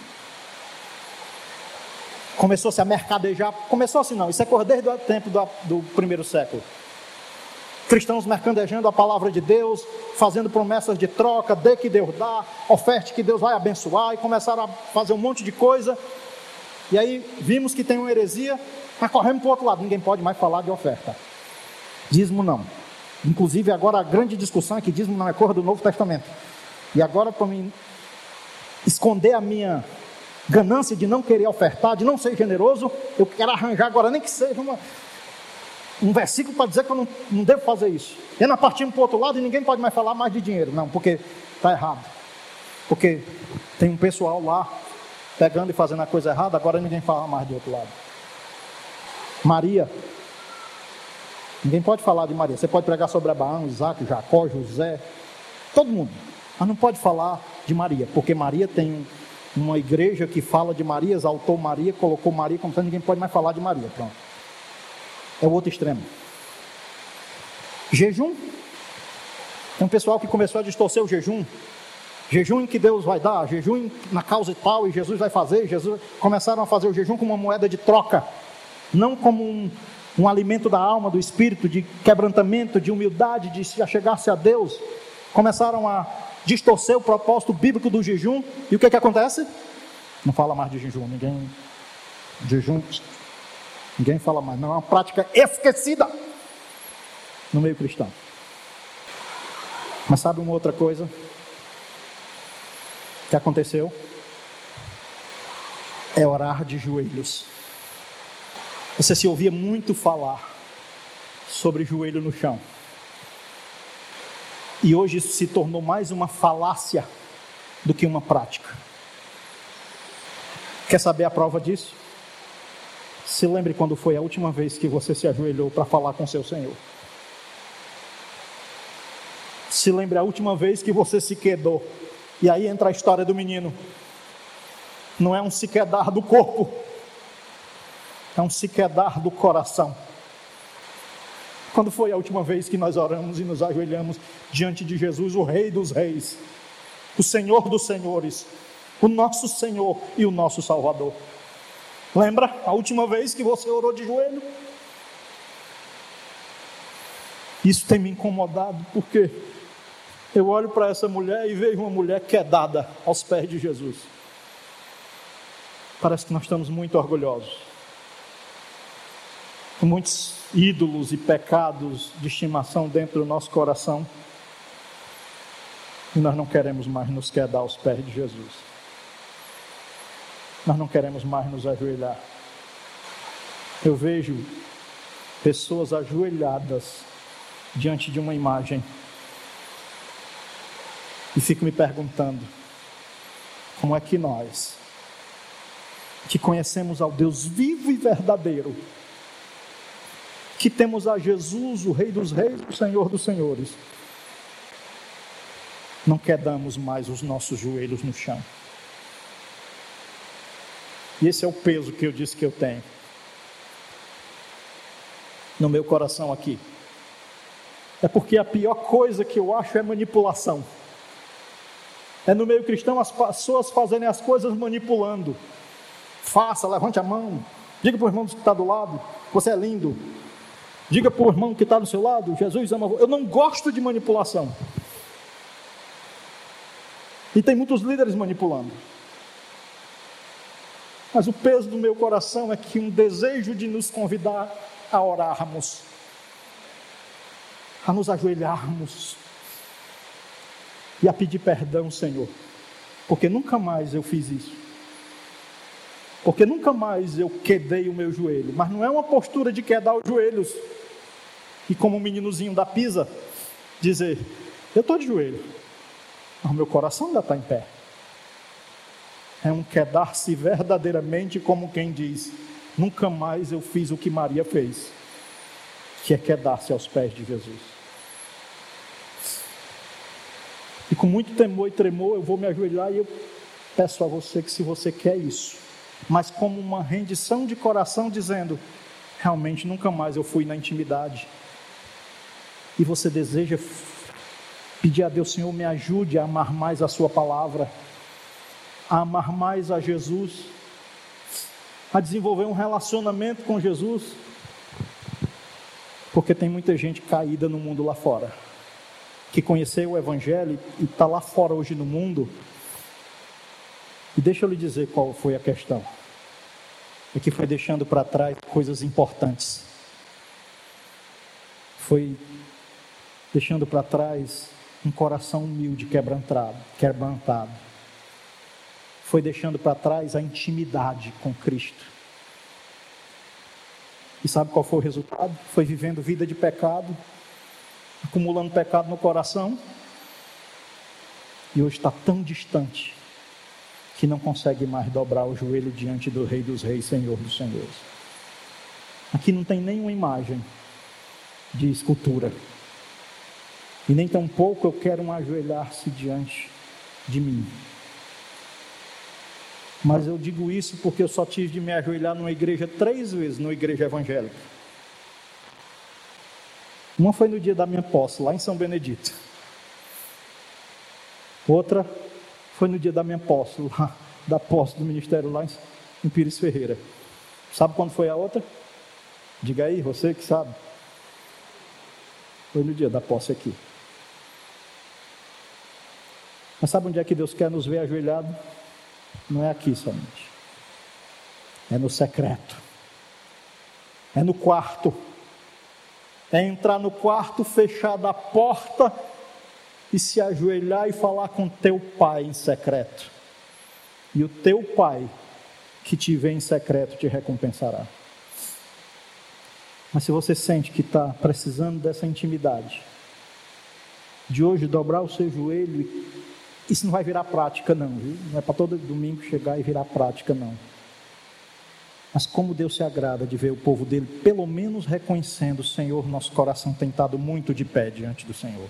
começou-se a mercadejar, começou assim não, isso é cor desde o tempo do, do primeiro século. Cristãos mercadejando a palavra de Deus, fazendo promessas de troca, dê que Deus dá, oferte que Deus vai abençoar, e começaram a fazer um monte de coisa. E aí vimos que tem uma heresia, mas corremos para o outro lado, ninguém pode mais falar de oferta. Dízimo não. Inclusive agora a grande discussão é que dízimo não é cor do Novo Testamento. E agora para mim esconder a minha ganância de não querer ofertar, de não ser generoso, eu quero arranjar agora, nem que seja uma, um versículo para dizer que eu não, não devo fazer isso. E nós partimos para o outro lado e ninguém pode mais falar mais de dinheiro, não, porque está errado. Porque tem um pessoal lá pegando e fazendo a coisa errada, agora ninguém fala mais do outro lado. Maria. Ninguém pode falar de Maria. Você pode pregar sobre Abraão, Isaac, Jacó, José, todo mundo. Mas não pode falar de Maria, porque Maria tem uma igreja que fala de Maria, exaltou Maria, colocou Maria como se ninguém pode mais falar de Maria. Pronto. É o outro extremo. Jejum. Tem um pessoal que começou a distorcer o jejum. Jejum em que Deus vai dar, jejum na causa e tal, e Jesus vai fazer. Jesus começaram a fazer o jejum como uma moeda de troca, não como um, um alimento da alma, do espírito, de quebrantamento, de humildade, de se achegar-se a Deus. Começaram a distorcer o propósito bíblico do jejum, e o que, que acontece? Não fala mais de jejum, ninguém. Jejum, ninguém fala mais, não é uma prática esquecida no meio cristão. Mas sabe uma outra coisa que aconteceu? É orar de joelhos. Você se ouvia muito falar sobre joelho no chão. E hoje isso se tornou mais uma falácia do que uma prática. Quer saber a prova disso? Se lembre quando foi a última vez que você se ajoelhou para falar com seu Senhor. Se lembre a última vez que você se quedou. E aí entra a história do menino. Não é um se quedar do corpo, é um se quedar do coração. Quando foi a última vez que nós oramos e nos ajoelhamos diante de Jesus, o Rei dos Reis, o Senhor dos Senhores, o nosso Senhor e o nosso Salvador? Lembra a última vez que você orou de joelho? Isso tem me incomodado, porque eu olho para essa mulher e vejo uma mulher quedada aos pés de Jesus. Parece que nós estamos muito orgulhosos, muitos ídolos e pecados de estimação dentro do nosso coração, e nós não queremos mais nos quedar aos pés de Jesus. Nós não queremos mais nos ajoelhar. Eu vejo pessoas ajoelhadas diante de uma imagem e fico me perguntando: como é que nós, que conhecemos ao Deus vivo e verdadeiro, que temos a Jesus, o Rei dos Reis, o Senhor dos Senhores, não quedamos mais os nossos joelhos no chão? E esse é o peso que eu disse que eu tenho. No meu coração aqui. É porque a pior coisa que eu acho é manipulação. É no meio cristão as pessoas fazerem as coisas manipulando. Faça, levante a mão. Diga para o irmão que está do lado: Você é lindo. Diga para o irmão que está do seu lado: Jesus ama. Eu não gosto de manipulação. E tem muitos líderes manipulando. Mas o peso do meu coração é que um desejo de nos convidar a orarmos, a nos ajoelharmos e a pedir perdão, Senhor, porque nunca mais eu fiz isso. Porque nunca mais eu quedei o meu joelho, mas não é uma postura de quedar os joelhos. E como um meninozinho da pisa dizer: Eu estou de joelho, mas o meu coração ainda está em pé. É um quedar-se verdadeiramente como quem diz: Nunca mais eu fiz o que Maria fez, que é quedar-se aos pés de Jesus. E com muito temor e tremor, eu vou me ajoelhar e eu peço a você que, se você quer isso, mas como uma rendição de coração, dizendo: Realmente nunca mais eu fui na intimidade. E você deseja pedir a Deus, Senhor, me ajude a amar mais a Sua palavra a amar mais a Jesus, a desenvolver um relacionamento com Jesus, porque tem muita gente caída no mundo lá fora, que conheceu o Evangelho e está lá fora hoje no mundo. E deixa eu lhe dizer qual foi a questão. É que foi deixando para trás coisas importantes. Foi deixando para trás um coração humilde, quebrantado, quebrantado foi deixando para trás a intimidade com Cristo. E sabe qual foi o resultado? Foi vivendo vida de pecado, acumulando pecado no coração, e hoje está tão distante que não consegue mais dobrar o joelho diante do Rei dos Reis, Senhor dos Senhores. Aqui não tem nenhuma imagem de escultura, e nem tampouco eu quero um ajoelhar-se diante de mim. Mas eu digo isso porque eu só tive de me ajoelhar numa igreja três vezes, numa igreja evangélica. Uma foi no dia da minha posse, lá em São Benedito. Outra foi no dia da minha posse, lá, da posse do ministério lá em Pires Ferreira. Sabe quando foi a outra? Diga aí, você que sabe. Foi no dia da posse aqui. Mas sabe onde é que Deus quer nos ver ajoelhado? não é aqui somente. É no secreto. É no quarto. É entrar no quarto, fechar a porta e se ajoelhar e falar com teu pai em secreto. E o teu pai que te vê em secreto te recompensará. Mas se você sente que está precisando dessa intimidade, de hoje dobrar o seu joelho, isso não vai virar prática, não, viu? Não é para todo domingo chegar e virar prática, não. Mas como Deus se agrada de ver o povo dele, pelo menos reconhecendo, Senhor, nosso coração tem estado muito de pé diante do Senhor.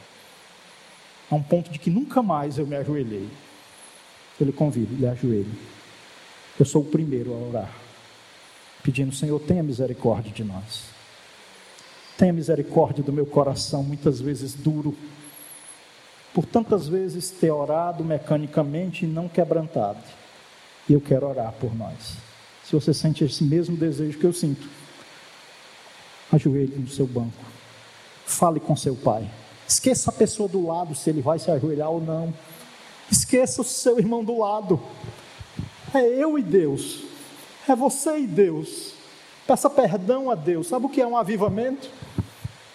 A um ponto de que nunca mais eu me ajoelhei. Eu lhe convido, lhe ajoelhe. Eu sou o primeiro a orar, pedindo, Senhor, tenha misericórdia de nós. Tenha misericórdia do meu coração, muitas vezes duro, por tantas vezes ter orado mecanicamente e não quebrantado. E eu quero orar por nós. Se você sente esse mesmo desejo que eu sinto, ajoelhe no seu banco. Fale com seu pai. Esqueça a pessoa do lado, se ele vai se ajoelhar ou não. Esqueça o seu irmão do lado. É eu e Deus. É você e Deus. Peça perdão a Deus. Sabe o que é um avivamento?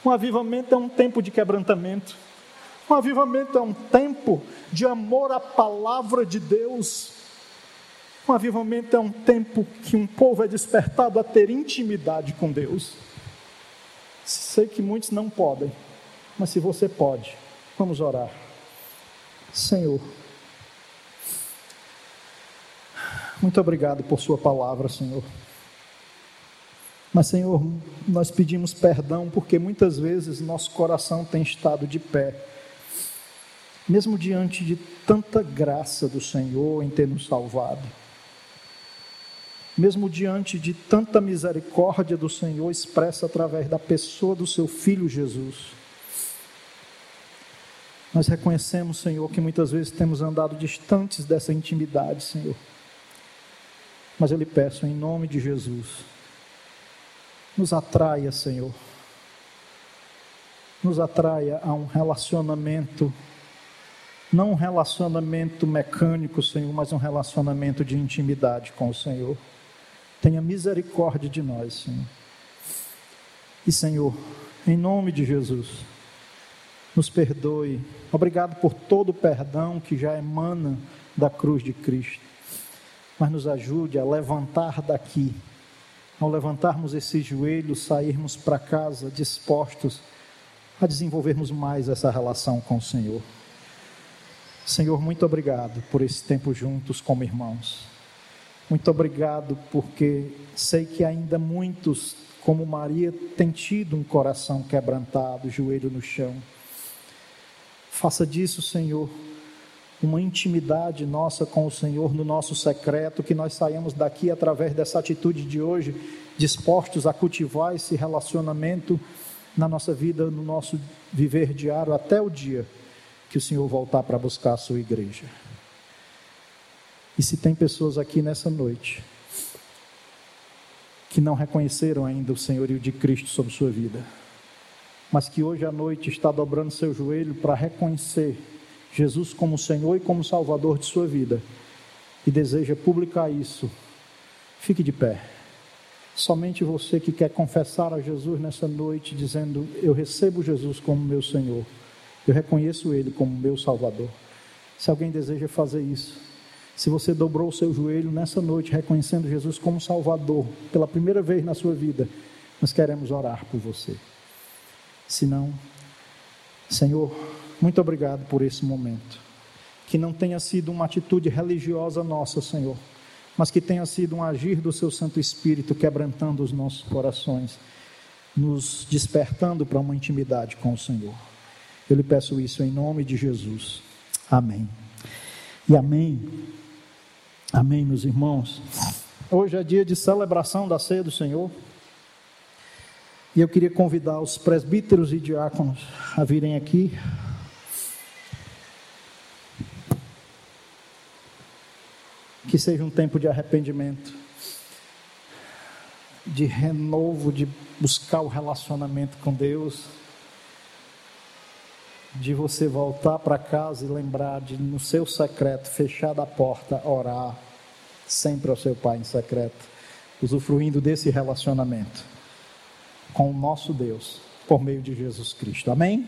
Um avivamento é um tempo de quebrantamento. Um avivamento é um tempo de amor à palavra de Deus. Um avivamento é um tempo que um povo é despertado a ter intimidade com Deus. Sei que muitos não podem, mas se você pode, vamos orar. Senhor, muito obrigado por Sua palavra, Senhor. Mas, Senhor, nós pedimos perdão porque muitas vezes nosso coração tem estado de pé mesmo diante de tanta graça do Senhor em ter nos salvado, mesmo diante de tanta misericórdia do Senhor expressa através da pessoa do seu Filho Jesus, nós reconhecemos, Senhor, que muitas vezes temos andado distantes dessa intimidade, Senhor. Mas eu lhe peço, em nome de Jesus, nos atraia, Senhor, nos atraia a um relacionamento não um relacionamento mecânico, Senhor, mas um relacionamento de intimidade com o Senhor. Tenha misericórdia de nós, Senhor. E, Senhor, em nome de Jesus, nos perdoe. Obrigado por todo o perdão que já emana da cruz de Cristo. Mas nos ajude a levantar daqui, ao levantarmos esses joelhos, sairmos para casa dispostos a desenvolvermos mais essa relação com o Senhor. Senhor, muito obrigado por esse tempo juntos como irmãos. Muito obrigado porque sei que ainda muitos, como Maria, têm tido um coração quebrantado, joelho no chão. Faça disso, Senhor, uma intimidade nossa com o Senhor no nosso secreto, que nós saímos daqui através dessa atitude de hoje, dispostos a cultivar esse relacionamento na nossa vida, no nosso viver diário, até o dia que o Senhor voltar para buscar a sua igreja. E se tem pessoas aqui nessa noite que não reconheceram ainda o senhorio de Cristo sobre sua vida, mas que hoje à noite está dobrando seu joelho para reconhecer Jesus como Senhor e como Salvador de sua vida e deseja publicar isso, fique de pé. Somente você que quer confessar a Jesus nessa noite, dizendo: Eu recebo Jesus como meu Senhor eu reconheço Ele como meu Salvador. Se alguém deseja fazer isso, se você dobrou o seu joelho nessa noite, reconhecendo Jesus como Salvador, pela primeira vez na sua vida, nós queremos orar por você. Se não, Senhor, muito obrigado por esse momento. Que não tenha sido uma atitude religiosa nossa, Senhor, mas que tenha sido um agir do Seu Santo Espírito quebrantando os nossos corações, nos despertando para uma intimidade com o Senhor. Eu lhe peço isso em nome de Jesus. Amém. E amém. Amém, meus irmãos. Hoje é dia de celebração da ceia do Senhor. E eu queria convidar os presbíteros e diáconos a virem aqui. Que seja um tempo de arrependimento, de renovo, de buscar o relacionamento com Deus de você voltar para casa e lembrar de, no seu secreto, fechar a porta, orar sempre ao seu Pai em secreto, usufruindo desse relacionamento com o nosso Deus, por meio de Jesus Cristo. Amém?